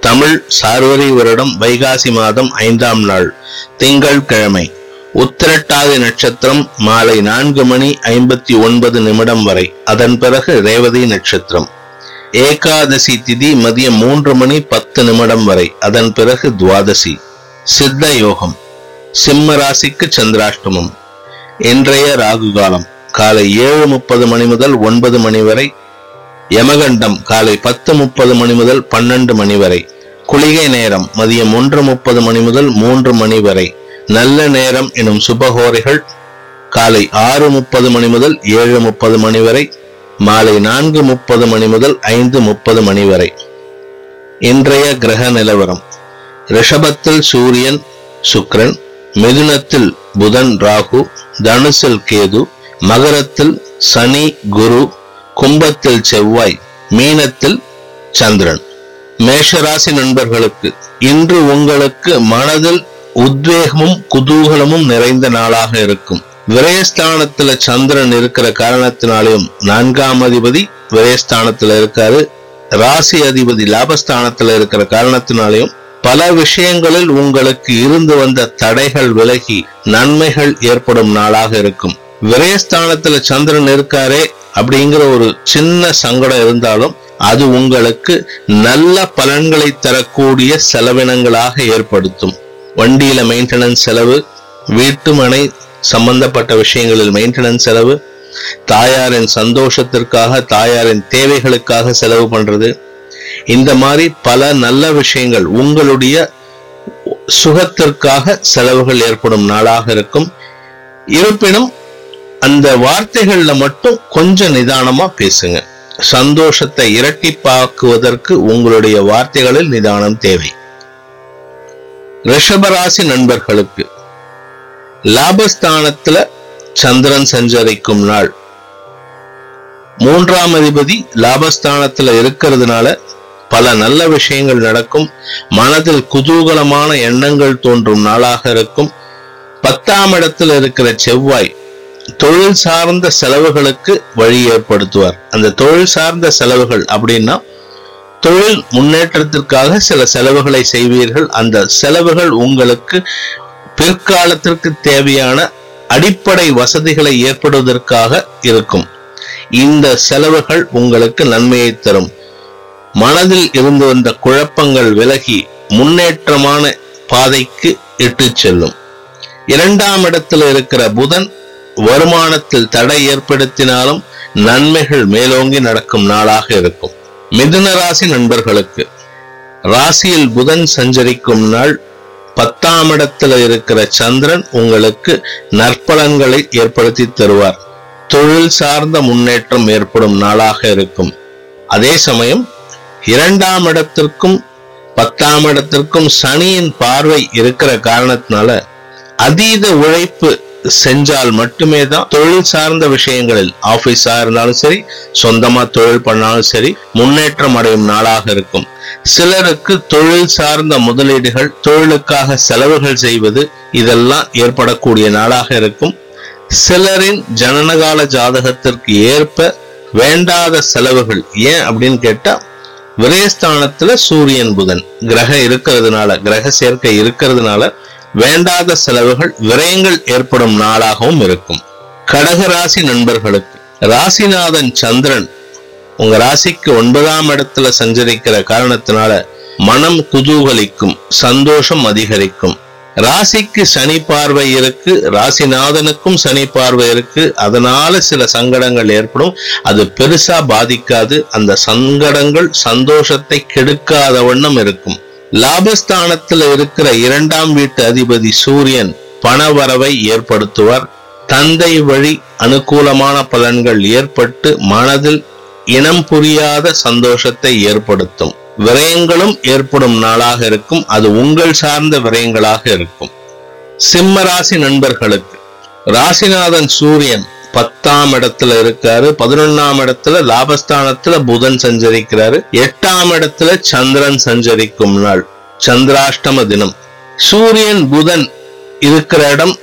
தமிழ் சார்வரி வருடம் வைகாசி மாதம் ஐந்தாம் நாள் திங்கள் கிழமை உத்திரட்டாதி நட்சத்திரம் மாலை நான்கு மணி ஐம்பத்தி ஒன்பது நிமிடம் வரை. அதன் பிறகு ரேவதி நட்சத்திரம். ஏகாதசி திதி மதியம் மூன்று மணி பத்து நிமிடம் வரை. அதன் பிறகு துவாதசி. சித்த யோகம். சிம்ம ராசிக்கு சந்திராஷ்டமம். இன்றைய ராகு காலம். காலை ஏழு முப்பது மணி முதல் ஒன்பது மணி வரை. யமகண்டம். காலை பத்து முப்பது மணி முதல் பன்னெண்டு மணி வரை. குளிகை நேரம் மதியம் ஒன்று முப்பது மணி முதல் மூன்று மணி வரை. நல்ல நேரம் எனும் சுபகோரைகள் காலை ஆறு முப்பது மணி முதல் ஏழு முப்பது மணி வரை மாலை நான்கு முப்பது மணி முதல் ஐந்து முப்பது மணி வரை. இன்றைய கிரக நிலவரம். ரிஷபத்தில் சூரியன் சுக்ரன் மிதுனத்தில் புதன் ராகு தனுசில் கேது மகரத்தில் சனி குரு கும்பத்தில் செவ்வாய் மீனத்தில் சந்திரன். மேஷராசி நண்பர்களுக்கு இன்று உங்களுக்கு மனதில் உத்வேகமும் குதூகலமும் நிறைந்த நாளாக இருக்கும். விரயஸ்தானத்துல சந்திரன் இருக்கிற காரணத்தினாலையும் நான்காம் அதிபதி விரயஸ்தானத்துல இருக்காரு. ராசி அதிபதி லாபஸ்தானத்துல இருக்கிற காரணத்தினாலையும் பல விஷயங்களில் உங்களுக்கு இருந்து வந்த தடைகள் விலகி நன்மைகள் ஏற்படும் நாளாக இருக்கும். விரயஸ்தானத்துல சந்திரன் இருக்காரே அப்படிங்கிற ஒரு சின்ன சங்கடம் இருந்தாலும் அது உங்களுக்கு நல்ல பலன்களை தரக்கூடிய செலவினங்களாக ஏற்படுத்தும். வண்டியில மெயின்டெனன்ஸ் செலவு வீட்டு மனை சம்பந்தப்பட்ட விஷயங்களில் மெயின்டெனன்ஸ் செலவு தாயாரின் சந்தோஷத்திற்காக தாயாரின் தேவைகளுக்காக செலவு பண்றது. இந்த மாதிரி பல நல்ல விஷயங்கள் உங்களுடைய சுகத்திற்காக செலவுகள் ஏற்படும் நாளாக இருக்கும். இருப்பினும் அந்த வார்த்தைகள்ல மட்டும் கொஞ்சம் நிதானமா பேசுங்க. சந்தோஷத்தை இரட்டிப்பாக்குவதற்கு உங்களுடைய வார்த்தைகளில் நிதானம் தேவை. ரிஷபராசி நண்பர்களுக்கு லாபஸ்தானத்துல சந்திரன் சஞ்சரிக்கும் நாள். மூன்றாம் அதிபதி லாபஸ்தானத்துல இருக்கிறதுனால பல நல்ல விஷயங்கள் நடக்கும். மனதில் குதூகலமான எண்ணங்கள் தோன்றும் நாளாக இருக்கும். பத்தாம் இடத்துல இருக்கிற செவ்வாய் தொழில் சார்ந்த செலவுகளுக்கு வழி ஏற்படுத்துவார். அந்த தொழில் சார்ந்த செலவுகள் அப்படின்னா தொழில் முன்னேற்றத்திற்காக சில செலவுகளை செய்வீர்கள். அந்த செலவுகள் உங்களுக்கு பிற்காலத்திற்கு தேவையான அடிப்படை வசதிகளை ஏற்படுவதற்காக இருக்கும். இந்த செலவுகள் உங்களுக்கு நன்மையை தரும். மனதில் இருந்து வந்த குழப்பங்கள் விலகி முன்னேற்றமான பாதைக்கு இட்டு செல்லும். இரண்டாம் இடத்தில் இருக்கிற புதன் வருமானத்தில் தடை ஏற்படுத்தினாலும் நன்மைகள் மேலோங்கி நடக்கும் நாளாக இருக்கும். மிதுன ராசி நண்பர்களுக்கு ராசியில் புதன் சஞ்சரிக்கும் நாள் பத்தாம் இடத்துல இருக்கிற சந்திரன் உங்களுக்கு நற்பலன்களை ஏற்படுத்தி தருவார். தொழில் சார்ந்த முன்னேற்றம் ஏற்படும் நாளாக இருக்கும். அதே சமயம் இரண்டாம் இடத்திற்கும் பத்தாம் இடத்திற்கும் சனியின் பார்வை இருக்கிற காரணத்தினால அதீத உழைப்பு செஞ்சால் மட்டுமே தான் தொழில் சார்ந்த விஷயங்களில் ஆபீஸா இருந்தாலும் சரி சொந்தமா தொழில் பண்ணாலும் சரி முன்னேற்றம் அடையும் நாளாக இருக்கும். சிலருக்கு தொழில் சார்ந்த முதலீடுகள் தொழிலுக்காக செலவுகள் செய்வது இதெல்லாம் ஏற்படக்கூடிய நாளாக இருக்கும். சிலரின் ஜனனகால ஜாதகத்திற்கு ஏற்ப வேண்டாத செலவுகள் ஏன் அப்படின்னு கேட்டா விரயஸ்தானத்துல சூரியன் புதன் கிரகம் இருக்கிறதுனால கிரக சேர்க்கை இருக்கிறதுனால வேண்டாத செலவுகள் விரயங்கள் ஏற்படும் நாளாகவும் இருக்கும். கடக ராசி நண்பர்களுக்கு ராசிநாதன் சந்திரன் உங்க ராசிக்கு ஒன்பதாம் இடத்துல சஞ்சரிக்கிற காரணத்தினால மனம் குதூகலிக்கும் சந்தோஷம் அதிகரிக்கும். ராசிக்கு சனி பார்வை இருக்கு ராசிநாதனுக்கும் சனி பார்வை இருக்கு. அதனால சில சங்கடங்கள் ஏற்படும். அது பெருசா பாதிக்காது. அந்த சங்கடங்கள் சந்தோஷத்தை கெடுக்காத வண்ணம் இருக்கும். லாபஸ்தானத்தில் இருக்கிற இரண்டாம் வீட்டு அதிபதி சூரியன் பணவரவை ஏற்படுத்துவார். தந்தை வழி அனுகூலமான பலன்கள் ஏற்பட்டு மனதில் இனம் புரியாத சந்தோஷத்தை ஏற்படுத்தும். விரயங்களும் ஏற்படும் நாளாக இருக்கும். அது உங்கள் சார்ந்த விரயங்களாக இருக்கும். சிம்ம ராசி நண்பர்களுக்கு ராசிநாதன் சூரியன் பத்தாம் இடத்துல இருக்காரு பதினொன்னாம் இடத்துல லாபஸ்தானத்துல புதன் சஞ்சரிக்கிறாரு எட்டாம் இடத்துல சந்திரன் சஞ்சரிக்கும் நாள் சந்திராஷ்டம தினம். சூரியன் புதன் இருக்கிற இடம்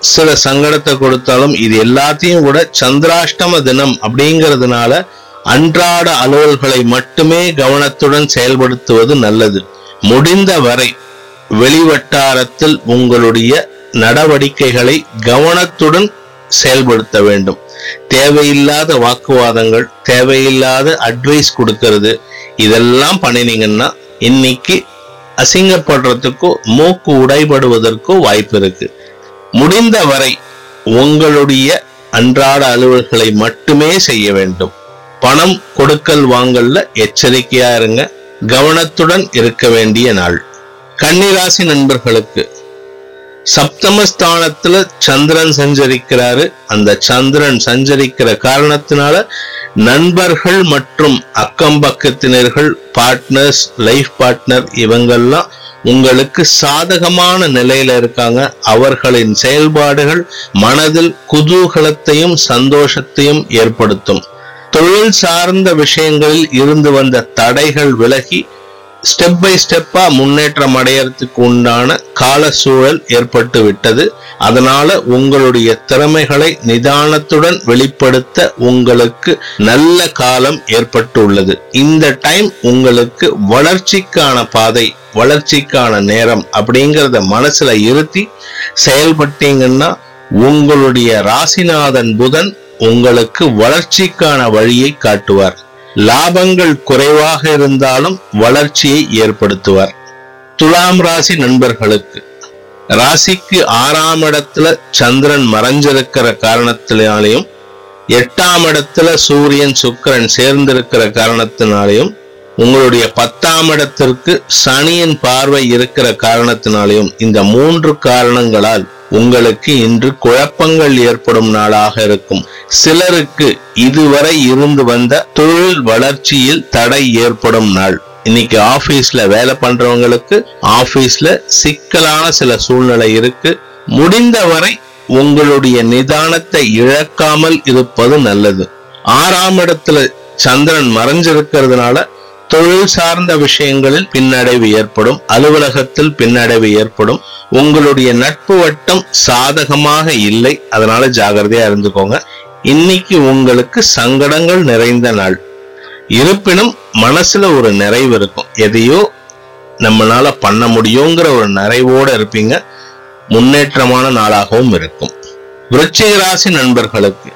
சில சங்கடத்தை கொடுத்தாலும் இது எல்லாத்தையும் கூட சந்திராஷ்டம தினம் அப்படிங்கிறதுனால அன்றாட அலுவல்களை மட்டுமே கவனத்துடன் செயல்படுத்துவது நல்லது. முடிந்த வரை வெளிவட்டாரத்தில் உங்களுடைய நடவடிக்கைகளை கவனத்துடன் செயல்படுத்த வேண்டும். தேவையில்லாத வாக்குவாதங்கள் தேவையில்லாத அட்வைஸ் கொடுக்கறது இதெல்லாம் பண்ணினீங்கன்னா இன்னைக்கு அசிங்கப்படுறதுக்கோ மூக்கு உடைபடுவதற்கோ வாய்ப்பு இருக்கு. முடிந்த வரை உங்களுடைய அன்றாட அலுவல்களை மட்டுமே செய்ய வேண்டும். பணம் கொடுக்கல் வாங்கல்ல எச்சரிக்கையா இருங்க. கவனத்துடன் இருக்க வேண்டிய நாள். கன்னிராசி நண்பர்களுக்கு சப்தமஸ்தானத்துல சந்திரன் சஞ்சரிக்கிறாரு. அந்த சந்திரன் சஞ்சரிக்கிற காரணத்தினால நண்பர்கள் மற்றும் அக்கம் பக்கத்தினர்கள் பார்ட்னர்ஸ் லைஃப் பார்ட்னர் இவங்கெல்லாம் உங்களுக்கு சாதகமான நிலையில இருக்காங்க. அவர்களின் செயல்பாடுகள் மனதில் குதூகலத்தையும் சந்தோஷத்தையும் ஏற்படுத்தும். தொழில் சார்ந்த விஷயங்களில் இருந்து வந்த தடைகள் விலகி ஸ்டெப் பை ஸ்டெப்பா முன்னேற்றம் அடையறதுக்கு உண்டான கால சூழல் ஏற்பட்டு விட்டது. அதனால உங்களுடைய திறமைகளை நிதானத்துடன் வெளிப்படுத்த உங்களுக்கு நல்ல காலம் ஏற்பட்டுள்ளது. இந்த டைம் உங்களுக்கு வளர்ச்சிக்கான பாதை வளர்ச்சிக்கான நேரம் அப்படிங்கறத மனசுல இருத்தி செயல்பட்டீங்கன்னா உங்களுடைய ராசிநாதன் புதன் உங்களுக்கு வளர்ச்சிக்கான வழியை காட்டுவார். லாபங்கள் குறைவாக இருந்தாலும் வளர்ச்சியை ஏற்படுத்துவார். துலாம் ராசி நண்பர்களுக்கு ராசிக்கு ஆறாம் இடத்துல சந்திரன் மறைஞ்சிருக்கிற காரணத்தினாலையும் எட்டாம் இடத்துல சூரியன் சுக்கிரன் சேர்ந்திருக்கிற காரணத்தினாலையும் உங்களுடைய பத்தாம் இடத்திற்கு சனியின் பார்வை இருக்கிற காரணத்தினாலையும் இந்த மூன்று காரணங்களால் உங்களுக்கு இன்று குழப்பங்கள் ஏற்படும் நாளாக இருக்கும். சிலருக்கு இதுவரை இருந்து வந்த தொழில் வளர்ச்சியில் தடை ஏற்படும் நாள். இன்னைக்கு ஆபீஸ்ல வேலை பண்றவங்களுக்கு ஆபீஸ்ல சிக்கலான சில சூழ்நிலை இருக்கு. முடிந்தவரை உங்களுடைய நிதானத்தை இழக்காமல் இருப்பது நல்லது. ஆறாம் இடத்துல சந்திரன் மறைஞ்சிருக்கிறதுனால தொழில் சார்ந்த விஷயங்களில் பின்னடைவு ஏற்படும் அலுவலகத்தில் பின்னடைவு ஏற்படும். உங்களுடைய நட்பு வட்டம் சாதகமாக இல்லை. அதனால ஜாகிரதையா இருந்துக்கோங்க. இன்னைக்கு உங்களுக்கு சங்கடங்கள் நிறைந்த நாள். இருப்பினும் மனசுல ஒரு நிறைவு இருக்கும். எதையோ நம்மளால பண்ண முடியுங்கிற ஒரு நிறைவோட இருப்பீங்க. முன்னேற்றமான நாளாகவும் இருக்கும். விருச்சிக ராசி நண்பர்களுக்கு.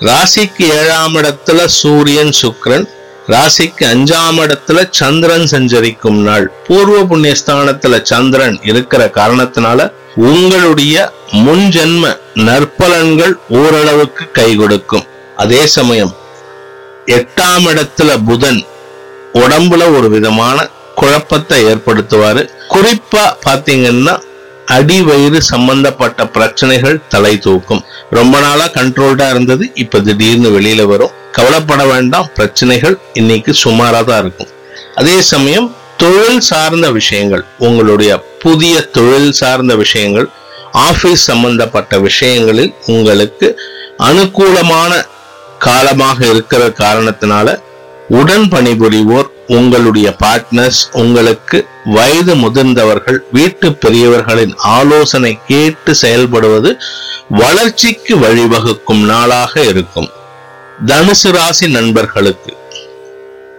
ராசிக்கு ஏழாம் இடத்துல சூரியன் சுக்கிரன் ராசிக்கு அஞ்சாம் இடத்துல சந்திரன் சஞ்சரிக்கும் நாள். பூர்வ புண்ணிய ஸ்தானத்துல சந்திரன் இருக்கிற காரணத்தினால உங்களுடைய முன் ஜென்ம நற்பலன்கள் ஓரளவுக்கு கை கொடுக்கும். அதே சமயம் எட்டாம் இடத்துல புதன் உடம்புல ஒரு விதமான குழப்பத்தை ஏற்படுத்துவாரு. குறிப்பா பாத்தீங்கன்னா அடி வயிறு சம்பந்தப்பட்ட பிரச்சனைகள் தலை தூக்கும். ரொம்ப நாளா கண்ட்ரோல்டா இருந்தது இப்ப திடீர்னு வெளியில வரும். கவலைப்பட வேண்டாம். பிரச்சனைகள் இன்னைக்கு சுமாராக தான் இருக்கும். அதே சமயம் தொழில் சார்ந்த விஷயங்கள் உங்களுடைய புதிய தொழில் சார்ந்த விஷயங்கள் ஆபீஸ் சம்பந்தப்பட்ட விஷயங்களில் உங்களுக்கு அனுகூலமான காலமாக இருக்கிற காரணத்தினால உடன் பணிபுரிவோர் உங்களுடைய பார்ட்னர்ஸ் உங்களுக்கு வயது முதிர்ந்தவர்கள் வீட்டு பெரியவர்களின் ஆலோசனை கேட்டு செயல்படுவது வளர்ச்சிக்கு வழிவகுக்கும் நாளாக இருக்கும். தனுசு ராசி நண்பர்களுக்கு.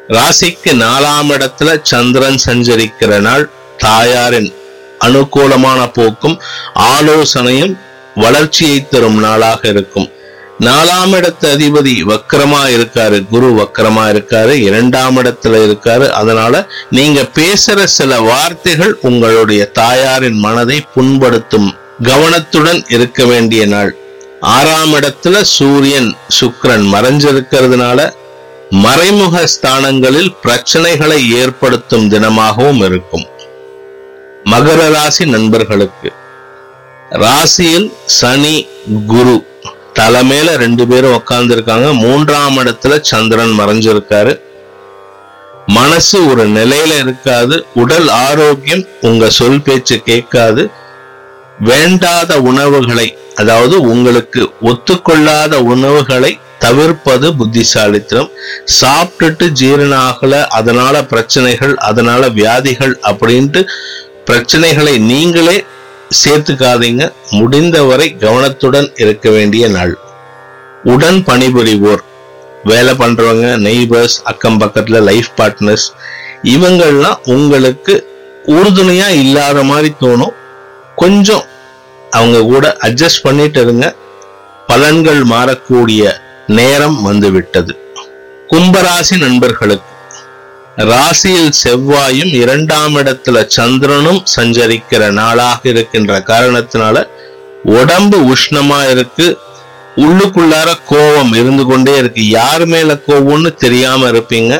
ராசிக்கு நாலாம் இடத்துல சந்திரன் சஞ்சரிக்கிற நாள் தாயாரின் அனுகூலமான போக்கும் ஆலோசனையும் வளர்ச்சியை தரும் நாளாக இருக்கும். நாலாம் இடத்து அதிபதி வக்கரமா இருக்காரு குரு வக்கரமா இருக்காரு இரண்டாம் இடத்துல இருக்காரு. அதனால நீங்க பேசுற சில வார்த்தைகள் உங்களுடைய தாயாரின் மனதை புண்படுத்தும் கவனத்துடன் இருக்க வேண்டிய நாள். ஆறாம் இடத்துல சூரியன் சுக்கரன் மறைஞ்சிருக்கிறதுனால மறைமுக ஸ்தானங்களில் பிரச்சனைகளை ஏற்படுத்தும் தினமாகவும் இருக்கும். மகர ராசி நண்பர்களுக்கு. ராசியில் சனி குரு தலைமையில ரெண்டு பேரும் உக்காந்துருக்காங்க. மூன்றாம் இடத்துல சந்திரன் மறைஞ்சிருக்காரு. மனசு ஒரு நிலையில இருக்காது. உடல் ஆரோக்கியம் உங்க சொல் பேச்சு கேட்காது. வேண்டாத உணவுகளை அதாவது உங்களுக்கு ஒத்துக்கொள்ளாத உணவுகளை தவிர்ப்பது புத்திசாலித்தனம். சாப்பிட்டுட்டு ஜீரணம் ஆகல அதனால பிரச்சனைகள் அதனால வியாதிகள் அப்படின்ட்டு பிரச்சனைகளை நீங்களே சேர்த்துக்காதீங்க. முடிந்தவரை கவனத்துடன் இருக்க வேண்டிய நாள். உடன் பணிபுரிவோர் வேலை பண்றவங்க நெய்பர்ஸ் அக்கம் பக்கத்துல லைஃப் பார்ட்னர்ஸ் இவங்கள்லாம் உங்களுக்கு உறுதுணையா இல்லாத மாதிரி தோணும். கொஞ்சம் அவங்க கூட அட்ஜஸ்ட் பண்ணிட்டு இருங்க. பலன்கள் மாறக்கூடிய நேரம் வந்துவிட்டது. கும்பராசி நண்பர்களுக்கு ராசியில் செவ்வாயும் இரண்டாம் இடத்துல சந்திரனும் சஞ்சரிக்கிற நாளாக இருக்கின்ற காரணத்தினால உடம்பு உஷ்ணமா இருக்கு. உள்ளுக்குள்ளார கோபம் இருந்து கொண்டே இருக்கு. யார் மேல கோபம்னு தெரியாம இருப்பீங்க.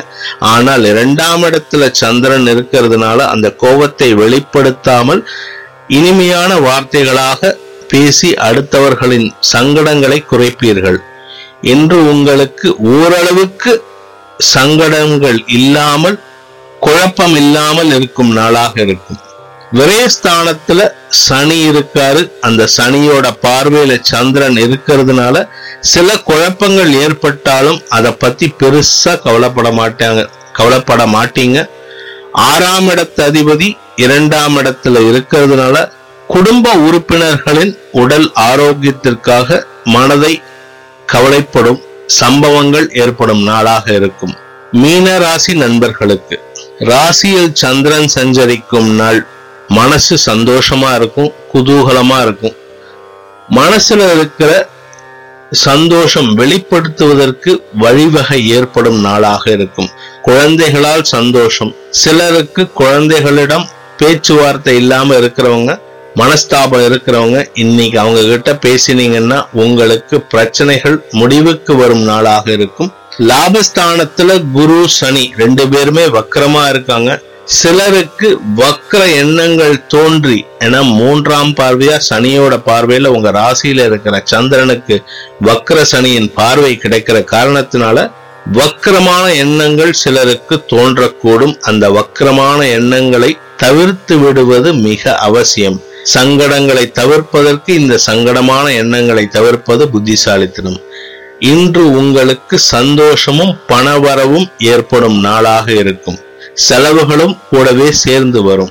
ஆனால் இரண்டாம் இடத்துல சந்திரன் இருக்கிறதுனால அந்த கோபத்தை வெளிப்படுத்தாமல் இனிமையான வார்த்தைகளாக பேசி அடுத்தவர்களின் சங்கடங்களை குறைப்பீர்கள். என்று உங்களுக்கு ஓரளவுக்கு சங்கடங்கள் இல்லாமல் குழப்பம் இல்லாமல் இருக்கும் நாளாக இருக்கும். விரயஸ்தானத்துல சனி இருக்காரு. அந்த சனியோட பார்வையில சந்திரன் இருக்கிறதுனால சில குழப்பங்கள் ஏற்பட்டாலும் அதை பத்தி பெருசா கவலைப்பட மாட்டாங்க கவலைப்பட மாட்டீங்க. ஆறாம் இடத்த அதிபதி இரண்டாம் இடத்துல இருக்கிறதுனால குடும்ப உறுப்பினர்களின் உடல் ஆரோக்கியத்திற்காக மனதை கவலைப்படும் சம்பவங்கள் ஏற்படும் நாளாக இருக்கும். மீன ராசி நண்பர்களுக்கு. ராசியில் சந்திரன் சஞ்சரிக்கும் நாள். மனசு சந்தோஷமா இருக்கும் குதூகலமா இருக்கும். மனசுல இருக்கிற சந்தோஷம் வெளிப்படுத்துவதற்கு வழிவகை ஏற்படும் நாளாக இருக்கும். குழந்தைகளால் சந்தோஷம். சிலருக்கு குழந்தைகளிடம் பேச்சுவார்த்தை இல்லாம இருக்கிறவங்க மனஸ்தாபம் இருக்கிறவங்க இன்னைக்கு அவங்க கிட்ட பேசினீங்கன்னா உங்களுக்கு பிரச்சனைகள் முடிவுக்கு வரும் நாளாக இருக்கும். லாபஸ்தானத்துல குரு சனி ரெண்டு பேருமே வக்கரமா இருக்காங்க. சிலருக்கு வக்கர எண்ணங்கள் தோன்றி என மூன்றாம் பார்வையா சனியோட பார்வையில உங்க ராசியில இருக்கிற சந்திரனுக்கு வக்கர சனியின் பார்வை கிடைக்கிற காரணத்தினால வக்கரமான எண்ணங்கள் சிலருக்கு தோன்றக்கூடும். அந்த வக்கரமான எண்ணங்களை தவிர்த்து விடுவது மிக அவசியம். சங்கடங்களை தவிர்ப்பதற்கு இந்த சங்கடமான எண்ணங்களை தவிர்ப்பது புத்திசாலித்தனம். இன்று உங்களுக்கு சந்தோஷமும் பணவரவும் ஏற்படும் நாளாக இருக்கும். செலவுகளும் கூடவே சேர்ந்து வரும்.